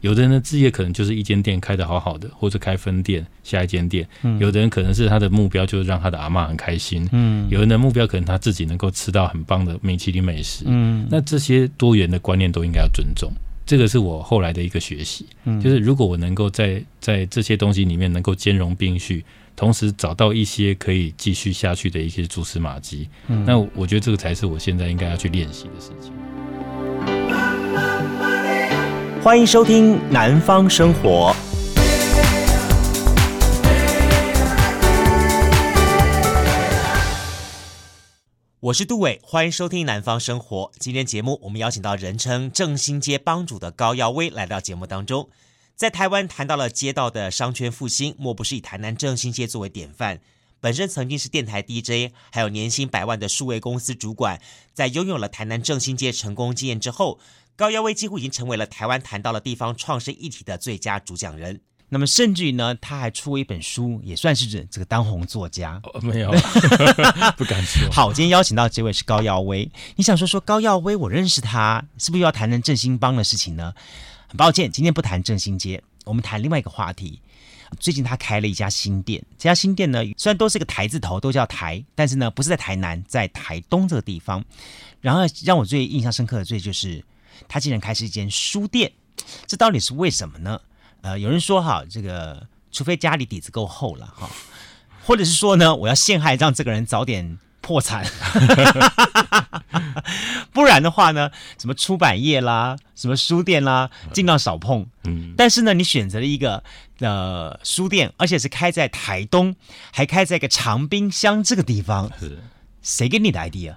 有的人的志业可能就是一间店开得好好的，或者开分店下一间店。嗯，有的人可能是他的目标就是让他的阿嬷很开心。嗯，有人的目标可能他自己能够吃到很棒的米其林美食。嗯，那这些多元的观念都应该要尊重。这个是我后来的一个学习，就是如果我能够在在这些东西里面能够兼容并蓄，同时找到一些可以继续下去的一些蛛丝马迹，那我觉得这个才是我现在应该要去练习的事情。欢迎收听《南方生活》，我是杜伟，欢迎收听《南方生活》。今天节目我们邀请到人称正兴街帮主的高耀威来到节目当中。在台湾谈到了街道的商圈复兴，莫不是以台南正兴街作为典范。本身曾经是电台 DJ，还有年薪百万的数位公司主管，在拥有了台南正兴街成功经验之后。高耀威几乎已经成为了台湾谈到了地方创生议题的最佳主讲人。那么，甚至于呢，他还出了一本书，也算是这个当红作家。哦、没有，不敢说。好，今天邀请到这位是高耀威。你想说说高耀威？我认识他，是不是又要谈谈正兴帮的事情呢？很抱歉，今天不谈正兴街，我们谈另外一个话题。最近他开了一家新店，这家新店呢，虽然都是个台字头，都叫台，但是呢，不是在台南，在台东这个地方。然后让我最印象深刻的，最就是。他竟然开是一间书店，这到底是为什么呢？呃，有人说哈，这个除非家里底子够厚了哈，或者是说呢，我要陷害让这个人早点破产，不然的话呢，什么出版业啦，什么书店啦，尽量少碰。嗯，但是呢，你选择了一个呃书店，而且是开在台东，还开在一个长滨乡这个地方，是谁给你的 idea？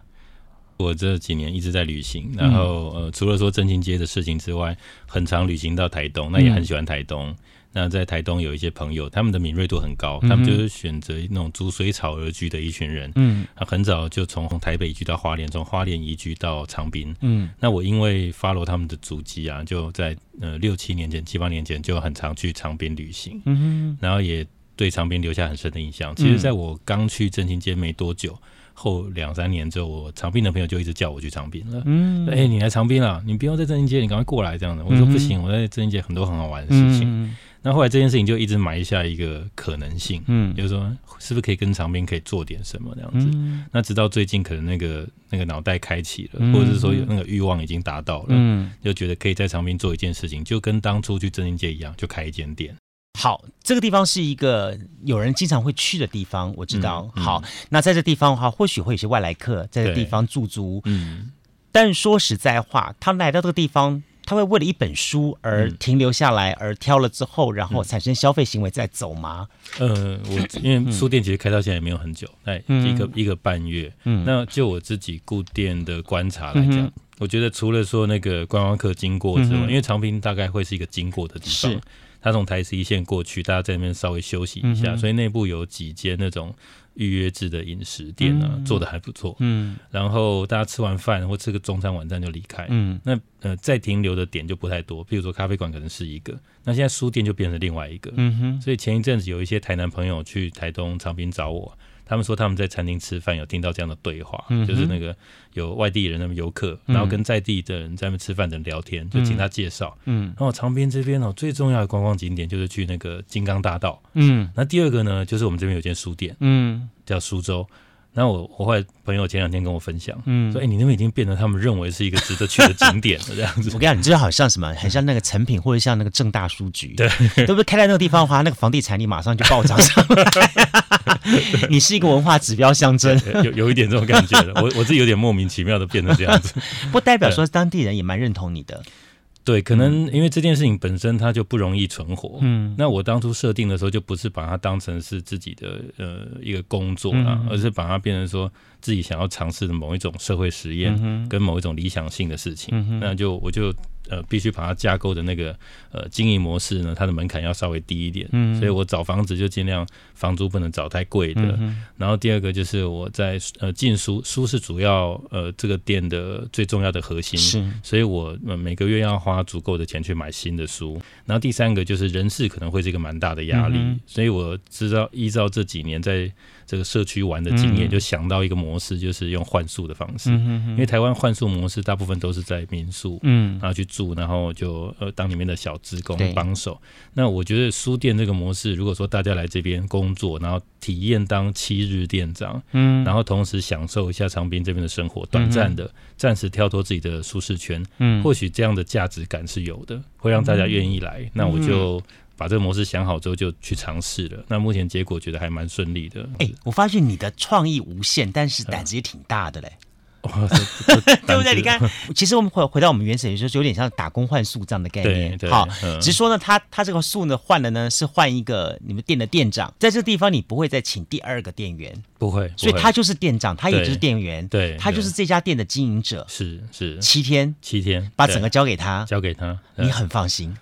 我这几年一直在旅行，然后呃，除了说正兴街的事情之外，很常旅行到台东，那也很喜欢台东。嗯、那在台东有一些朋友，他们的敏锐度很高，嗯、他们就是选择那种逐水草而居的一群人。嗯，很早就从台北移居到花莲，从花莲移居到长滨。嗯，那我因为 follow 他们的足迹啊，就在呃六七年前、七八年前就很常去长滨旅行。嗯哼，然后也对长滨留下很深的印象。其实，在我刚去正兴街没多久。后两三年之后，我长滨的朋友就一直叫我去长滨了。嗯，哎、欸，你来长滨了，你不要在正兴街，你赶快过来这样的。我说不行，我在正兴街很多很好玩的事情。嗯、那后来这件事情就一直埋下一个可能性，嗯，就是说是不是可以跟长滨可以做点什么这样子。嗯、那直到最近，可能那个那个脑袋开启了，嗯、或者是说有那个欲望已经达到了，嗯，就觉得可以在长滨做一件事情，就跟当初去正兴街一样，就开一间店。好，这个地方是一个有人经常会去的地方，我知道。嗯嗯、好，那在这地方的话，或许会有些外来客在这地方驻足。嗯，但说实在话，他们来到这个地方，他会为了一本书而停留下来，嗯、而挑了之后，然后产生消费行为再走吗？呃，我因为书店其实开到现在也没有很久，哎、嗯，一个一个半月。嗯，那就我自己顾店的观察来讲，嗯、我觉得除了说那个观光客经过之外，嗯、因为长平大概会是一个经过的地方。他从台十一线过去，大家在那边稍微休息一下，嗯、所以内部有几间那种预约制的饮食店呢、啊，嗯、做的还不错。嗯，然后大家吃完饭或吃个中餐晚餐就离开。嗯，那呃再停留的点就不太多，比如说咖啡馆可能是一个，那现在书店就变成另外一个。嗯哼，所以前一阵子有一些台南朋友去台东长滨找我。他们说他们在餐厅吃饭有听到这样的对话，嗯、就是那个有外地人、那么游客，然后跟在地的人在那边吃饭的人聊天，嗯、就请他介绍。嗯，然后长滨这边哦，最重要的观光景点就是去那个金刚大道。嗯，那第二个呢，就是我们这边有间书店，嗯，叫书粥。那我我后来朋友前两天跟我分享，嗯，说哎，你那边已经变成他们认为是一个值得去的景点了，这样子。我跟你讲，你知道好像什么，很像那个成品或者像那个正大书局，对，都不是开在那个地方的话，那个房地产你马上就暴涨上来。你是一个文化指标象征，有有一点这种感觉的。我我自己有点莫名其妙的变成这样子，不代表说当地人也蛮认同你的。对，可能因为这件事情本身它就不容易存活。嗯，那我当初设定的时候就不是把它当成是自己的呃一个工作啊，嗯、而是把它变成说。自己想要尝试的某一种社会实验，跟某一种理想性的事情，那就我就呃必须把它架构的那个呃经营模式呢，它的门槛要稍微低一点，嗯、所以我找房子就尽量房租不能找太贵的。嗯、然后第二个就是我在呃进书，书是主要呃这个店的最重要的核心，是所以我每个月要花足够的钱去买新的书。然后第三个就是人事可能会是一个蛮大的压力，嗯、所以我知道依照这几年在。这个社区玩的经验，就想到一个模式，就是用换宿的方式。因为台湾换宿模式大部分都是在民宿，嗯，然后去住，然后就呃当里面的小职工帮手。那我觉得书店这个模式，如果说大家来这边工作，然后体验当七日店长，嗯，然后同时享受一下长滨这边的生活，短暂的暂时跳脱自己的舒适圈，嗯，或许这样的价值感是有的，会让大家愿意来。那我就。把这个模式想好之后，就去尝试了。那目前结果觉得还蛮顺利的。哎、欸，我发现你的创意无限，但是胆子也挺大的嘞。对不对？你看，其实我们回回到我们原始就有点像打工换宿这样的概念。好，嗯、只是说呢，他他这个宿呢换了呢，是换一个你们店的店长，在这个地方你不会再请第二个店员，不会，所以他就是店长，他也就是店员，对，他就是这家店的经营者。是是，七天，七天，把整个交给他，交给他，你很放心。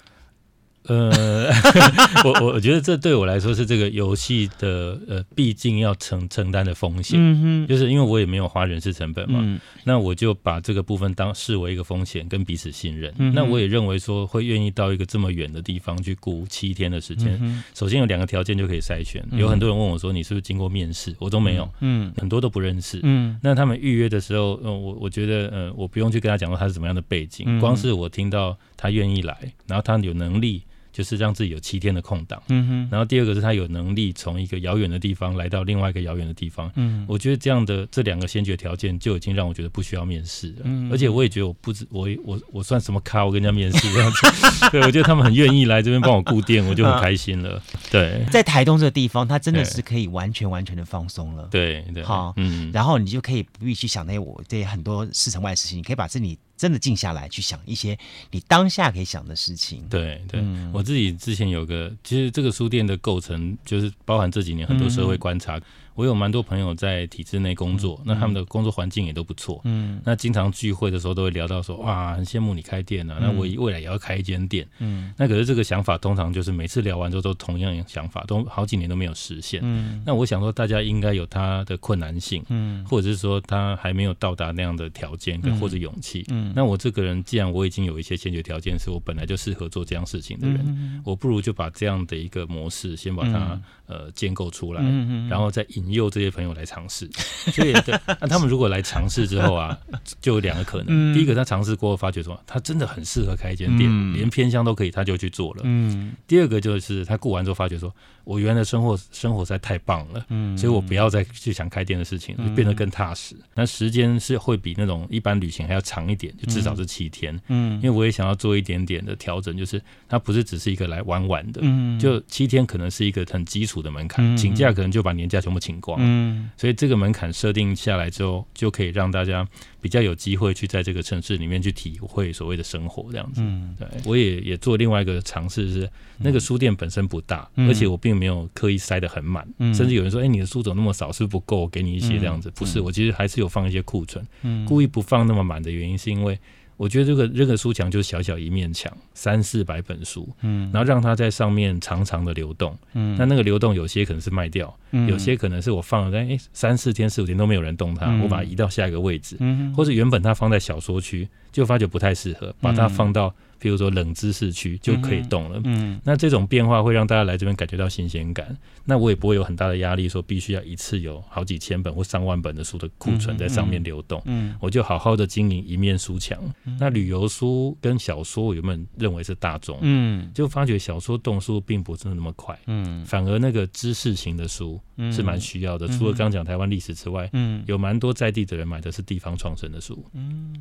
呃，我我觉得这对我来说是这个游戏的呃，毕竟要承承担的风险，嗯哼，就是因为我也没有花人事成本嘛，嗯、那我就把这个部分当视为一个风险，跟彼此信任。嗯、那我也认为说会愿意到一个这么远的地方去雇七天的时间，嗯、首先有两个条件就可以筛选。有很多人问我说，你是不是经过面试？我都没有，嗯，很多都不认识，嗯，那他们预约的时候，呃，我我觉得，呃，我不用去跟他讲说他是怎么样的背景，嗯、光是我听到他愿意来，然后他有能力。就是让自己有七天的空档，嗯哼。然后第二个是他有能力从一个遥远的地方来到另外一个遥远的地方，嗯。我觉得这样的这两个先决条件就已经让我觉得不需要面试了，嗯。而且我也觉得我不知我我我算什么咖，我跟人家面试这样子，对，我觉得他们很愿意来这边帮我顾店，我就很开心了。对，在台东这个地方，他真的是可以完全完全的放松了。对对，好，嗯。然后你就可以不必去想那些我这些很多事情外的事情，你可以把这里。真的静下来去想一些你当下可以想的事情。对对，嗯、我自己之前有个，其实这个书店的构成就是包含这几年很多社会观察。嗯我有蛮多朋友在体制内工作，嗯、那他们的工作环境也都不错。嗯，那经常聚会的时候都会聊到说，哇，很羡慕你开店啊。嗯、那我未来也要开一间店。嗯，那可是这个想法通常就是每次聊完之后都同样的想法，都好几年都没有实现。嗯，那我想说，大家应该有他的困难性，嗯，或者是说他还没有到达那样的条件跟或者勇气。嗯，那我这个人既然我已经有一些先决条件，是我本来就适合做这样事情的人，嗯、我不如就把这样的一个模式先把它、嗯、呃建构出来，嗯、然后再引。诱这些朋友来尝试，所以对，那他们如果来尝试之后啊，就有两个可能。第一个，他尝试过后发觉说，他真的很适合开一间店，连偏乡都可以，他就去做了。嗯。第二个就是他雇完之后发觉说，我原来的生活生活实在太棒了，嗯，所以我不要再去想开店的事情，就变得更踏实。那时间是会比那种一般旅行还要长一点，就至少是七天。嗯。因为我也想要做一点点的调整，就是它不是只是一个来玩玩的，嗯，就七天可能是一个很基础的门槛，请假可能就把年假全部请。嗯，所以这个门槛设定下来之后，就可以让大家比较有机会去在这个城市里面去体会所谓的生活这样子。嗯，对，我也也做另外一个尝试，是那个书店本身不大，而且我并没有刻意塞得很满，甚至有人说，哎，你的书怎么那么少，是不是不够？给你一些这样子，不是，我其实还是有放一些库存，故意不放那么满的原因是因为。我觉得这个这个书墙就是小小一面墙，三四百本书，嗯，然后让它在上面长长的流动，嗯，那那个流动有些可能是卖掉，嗯，有些可能是我放了在哎三四天四五天都没有人动它，嗯，我把它移到下一个位置，嗯，或者原本它放在小说区，就发觉不太适合，把它放到。比如说冷知识区就可以动了，嗯，那这种变化会让大家来这边感觉到新鲜感。那我也不会有很大的压力，说必须要一次有好几千本或上万本的书的库存在上面流动。嗯，我就好好的经营一面书墙。那旅游书跟小说，我原本认为是大众，嗯，就发觉小说动书并不是那么快，嗯，反而那个知识型的书是蛮需要的。除了刚讲台湾历史之外，嗯，有蛮多在地的人买的是地方创生的书，嗯。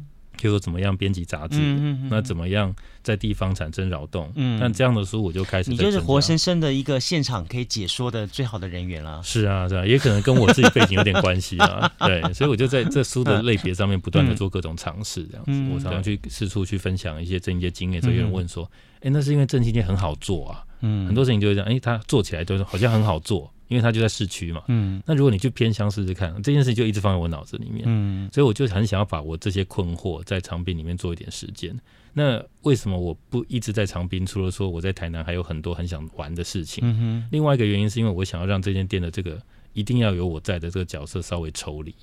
就说怎么样编辑杂志，嗯嗯、那怎么样在地方产生扰动？嗯，那这样的书我就开始。你就是活生生的一个现场可以解说的最好的人员了。是啊，是啊，也可能跟我自己背景有点关系啊。对，所以我就在这书的类别上面不断的做各种尝试，这样子。嗯、我常常去四处去分享一些正经经验，所以有人问说：“哎、嗯欸，那是因为正经很好做啊？”嗯，很多事情就会这样，哎、欸，他做起来就是好像很好做。因为它就在市区嘛，嗯，那如果你去偏乡试试看，这件事就一直放在我脑子里面，嗯，所以我就很想要把我这些困惑在长滨里面做一点时间。那为什么我不一直在长滨？除了说我在台南还有很多很想玩的事情，嗯哼，另外一个原因是因为我想要让这间店的这个一定要有我在的这个角色稍微抽离。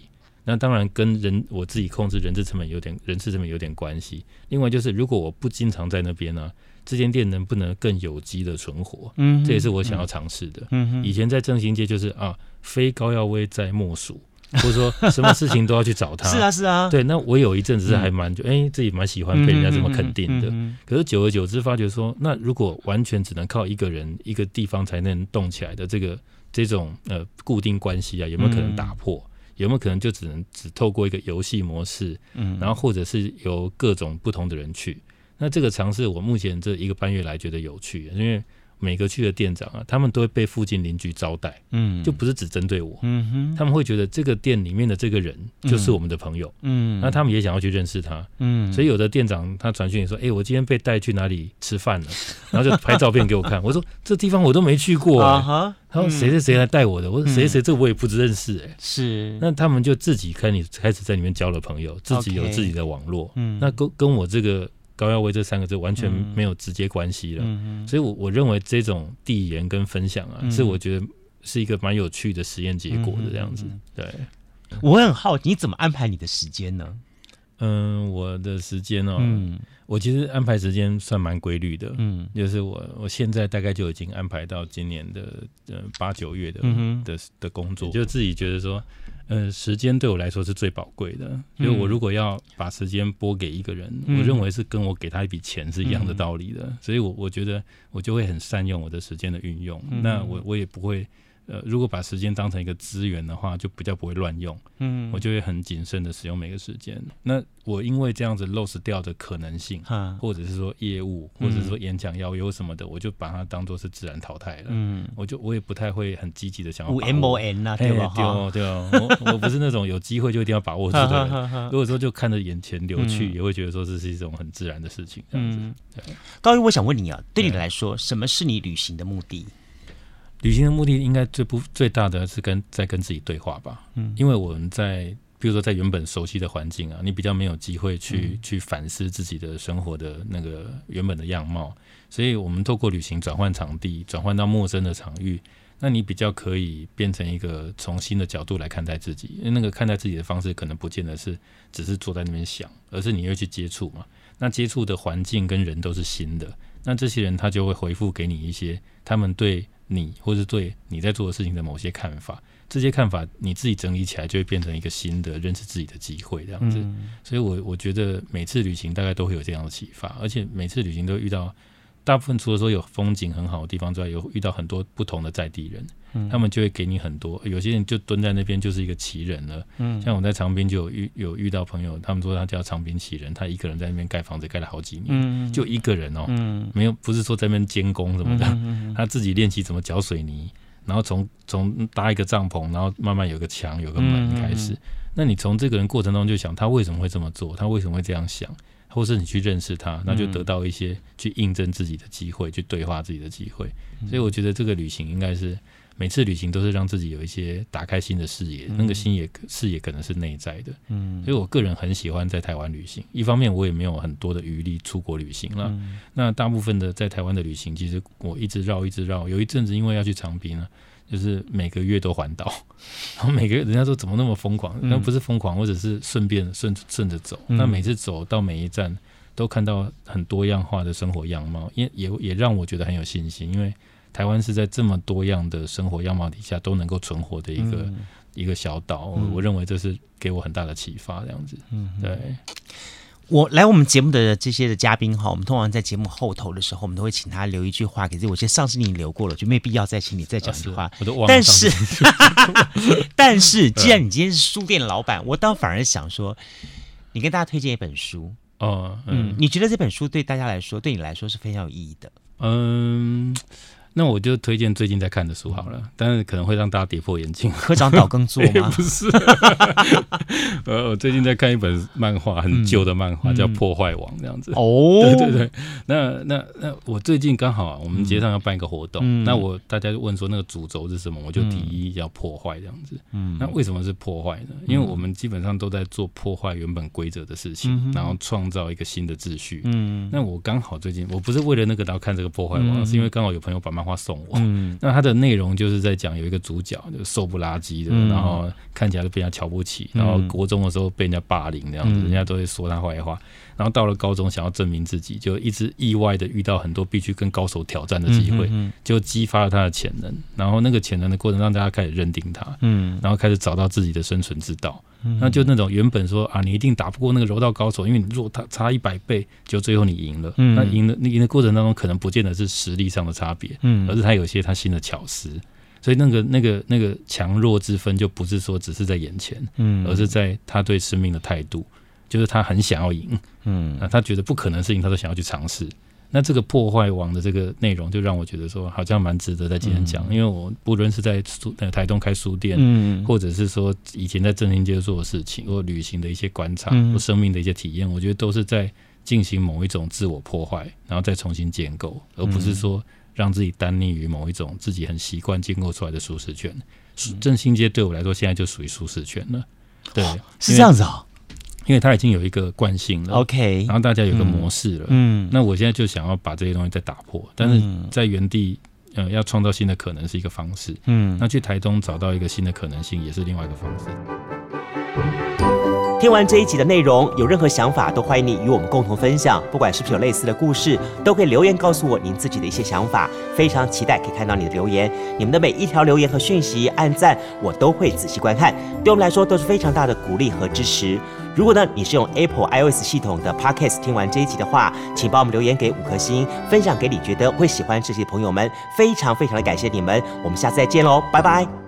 那当然跟人我自己控制人事成本有点人事成本有点关系。另外就是如果我不经常在那边呢？这间店能不能更有机的存活？嗯，这也是我想要尝试的。嗯，以前在正兴街就是啊，非高耀威在莫属。或者说什么事情都要去找他，是啊是啊，对。那我有一阵子是还蛮就哎自己蛮喜欢被人家这么肯定的，可是久而久之发觉说，那如果完全只能靠一个人一个地方才能动起来的这个这种呃固定关系啊，有没有可能打破？有没有可能就只能只透过一个游戏模式，嗯，然后或者是由各种不同的人去？那这个尝试我目前这一个半月来觉得有趣，因为。每个区的店长啊，他们都会被附近邻居招待，嗯，就不是只针对我，嗯哼，他们会觉得这个店里面的这个人就是我们的朋友，嗯，那他们也想要去认识他，嗯，所以有的店长他传讯说，哎，我今天被带去哪里吃饭了，然后就拍照片给我看，我说这地方我都没去过，啊哈，他说谁谁谁来带我的，我说谁谁这我也不认识，哎，是，那他们就自己开始开始在里面交了朋友，自己有自己的网络，嗯，那跟跟我这个。高耀威这三个字完全没有直接关系了，所以我我认为这种递延跟分享啊，嗯、是我觉得是一个蛮有趣的实验结果的这样子。对，我很好奇，你怎么安排你的时间呢？嗯，我的时间哦，嗯、我其实安排时间算蛮规律的，嗯，就是我我现在大概就已经安排到今年的呃八九月的、嗯、的的工作，就自己觉得说。呃，时间对我来说是最宝贵的。因为我如果要把时间拨给一个人，嗯、我认为是跟我给他一笔钱是一样的道理的。嗯、所以我我觉得我就会很善用我的时间的运用。嗯、那我我也不会。呃，如果把时间当成一个资源的话，就比较不会乱用。嗯，我就会很谨慎的使用每个时间。那我因为这样子 lose 掉的可能性，哈或者是说业务，或者是说演讲邀约什么的，我就把它当做是自然淘汰了。嗯，我就我也不太会很积极的想要。M O N 啊，对吧？对哦，对哦，我我不是那种有机会就一定要把握住的人。如果说就看着眼前流去，嗯、也会觉得说这是一种很自然的事情。这样子。嗯、对高玉，我想问你啊，对你来说，什么是你旅行的目的？旅行的目的应该最不最大的是跟在跟自己对话吧，嗯，因为我们在比如说在原本熟悉的环境啊，你比较没有机会去、嗯、去反思自己的生活的那个原本的样貌，所以我们透过旅行转换场地，转换到陌生的场域，那你比较可以变成一个从新的角度来看待自己，因为那个看待自己的方式可能不见得是只是坐在那边想，而是你会去接触嘛，那接触的环境跟人都是新的，那这些人他就会回复给你一些他们对。你或是对你在做的事情的某些看法，这些看法你自己整理起来，就会变成一个新的认识自己的机会，这样子。嗯、所以我，我我觉得每次旅行大概都会有这样的启发，而且每次旅行都遇到，大部分除了说有风景很好的地方之外，有遇到很多不同的在地人。他们就会给你很多，有些人就蹲在那边就是一个奇人了。嗯，像我在长滨就有遇有遇到朋友，他们说他叫长滨奇人，他一个人在那边盖房子盖了好几年，嗯，就一个人哦，嗯，没有不是说在那边监工什么的，嗯，他自己练习怎么搅水泥，然后从从搭一个帐篷，然后慢慢有个墙有个门开始。那你从这个人过程中就想他为什么会这么做，他为什么会这样想，或是你去认识他，那就得到一些去印证自己的机会，去对话自己的机会。所以我觉得这个旅行应该是。每次旅行都是让自己有一些打开新的视野，嗯、那个新野视野可能是内在的，嗯，所以我个人很喜欢在台湾旅行。一方面我也没有很多的余力出国旅行了，嗯、那大部分的在台湾的旅行，其实我一直绕一直绕。有一阵子因为要去长滨呢，就是每个月都环岛，然后每个月人家说怎么那么疯狂？那、嗯、不是疯狂，或者是顺便顺顺着走。那、嗯、每次走到每一站，都看到很多样化的生活样貌，也也也让我觉得很有信心，因为。台湾是在这么多样的生活样貌底下都能够存活的一个、嗯、一个小岛，嗯、我认为这是给我很大的启发。这样子，嗯，对。我来我们节目的这些的嘉宾哈，我们通常在节目后头的时候，我们都会请他留一句话给自己。我觉得上次你留过了，就没必要再请你再讲一句话。啊、我都忘了。但是，但是，既然你今天是书店老板，我倒反而想说，你跟大家推荐一本书哦。嗯，嗯，你觉得这本书对大家来说，对你来说是非常有意义的？嗯。那我就推荐最近在看的书好了，但是可能会让大家跌破眼镜。科长岛耕作吗？不是，呃，我最近在看一本漫画，很旧的漫画，嗯、叫《破坏王》这样子。哦，对对对。那那那我最近刚好啊，我们街上要办一个活动，嗯、那我大家就问说那个主轴是什么，我就提议要破坏这样子。嗯，那为什么是破坏呢？因为我们基本上都在做破坏原本规则的事情，嗯、然后创造一个新的秩序。嗯，那我刚好最近我不是为了那个然后看这个破坏王，嗯、是因为刚好有朋友把漫话送我，嗯，那它的内容就是在讲有一个主角就瘦不拉几的，嗯、然后看起来就被人家瞧不起，嗯、然后国中的时候被人家霸凌这样子，嗯、人家都会说他坏话。然后到了高中想要证明自己，就一直意外的遇到很多必须跟高手挑战的机会，嗯、就激发了他的潜能。然后那个潜能的过程让大家开始认定他，嗯，然后开始找到自己的生存之道。嗯、那就那种原本说啊，你一定打不过那个柔道高手，因为你弱他差一百倍，就最后你赢了。嗯、那赢的赢的过程当中，可能不见得是实力上的差别，嗯，而是他有些他新的巧思。所以那个那个那个强弱之分，就不是说只是在眼前，嗯，而是在他对生命的态度，就是他很想要赢，嗯，啊他觉得不可能的事情，他都想要去尝试。那这个破坏王的这个内容，就让我觉得说，好像蛮值得在今天讲。嗯、因为我不论是在书台东开书店，嗯，或者是说以前在正兴街做的事情，或旅行的一些观察，或生命的一些体验，我觉得都是在进行某一种自我破坏，然后再重新建构，而不是说。让自己单立于某一种自己很习惯建构出来的舒适圈，正兴街对我来说现在就属于舒适圈了。对，是这样子啊、哦，因为它已经有一个惯性了，OK，然后大家有个模式了，嗯，那我现在就想要把这些东西再打破，但是在原地，呃，要创造新的可能是一个方式，嗯，那去台中找到一个新的可能性也是另外一个方式。听完这一集的内容，有任何想法都欢迎你与我们共同分享。不管是不是有类似的故事，都可以留言告诉我您自己的一些想法。非常期待可以看到你的留言，你们的每一条留言和讯息、按赞，我都会仔细观看，对我们来说都是非常大的鼓励和支持。如果呢你是用 Apple iOS 系统的 Podcast 听完这一集的话，请帮我们留言给五颗星，分享给你觉得会喜欢这些朋友们。非常非常的感谢你们，我们下次再见喽，拜拜。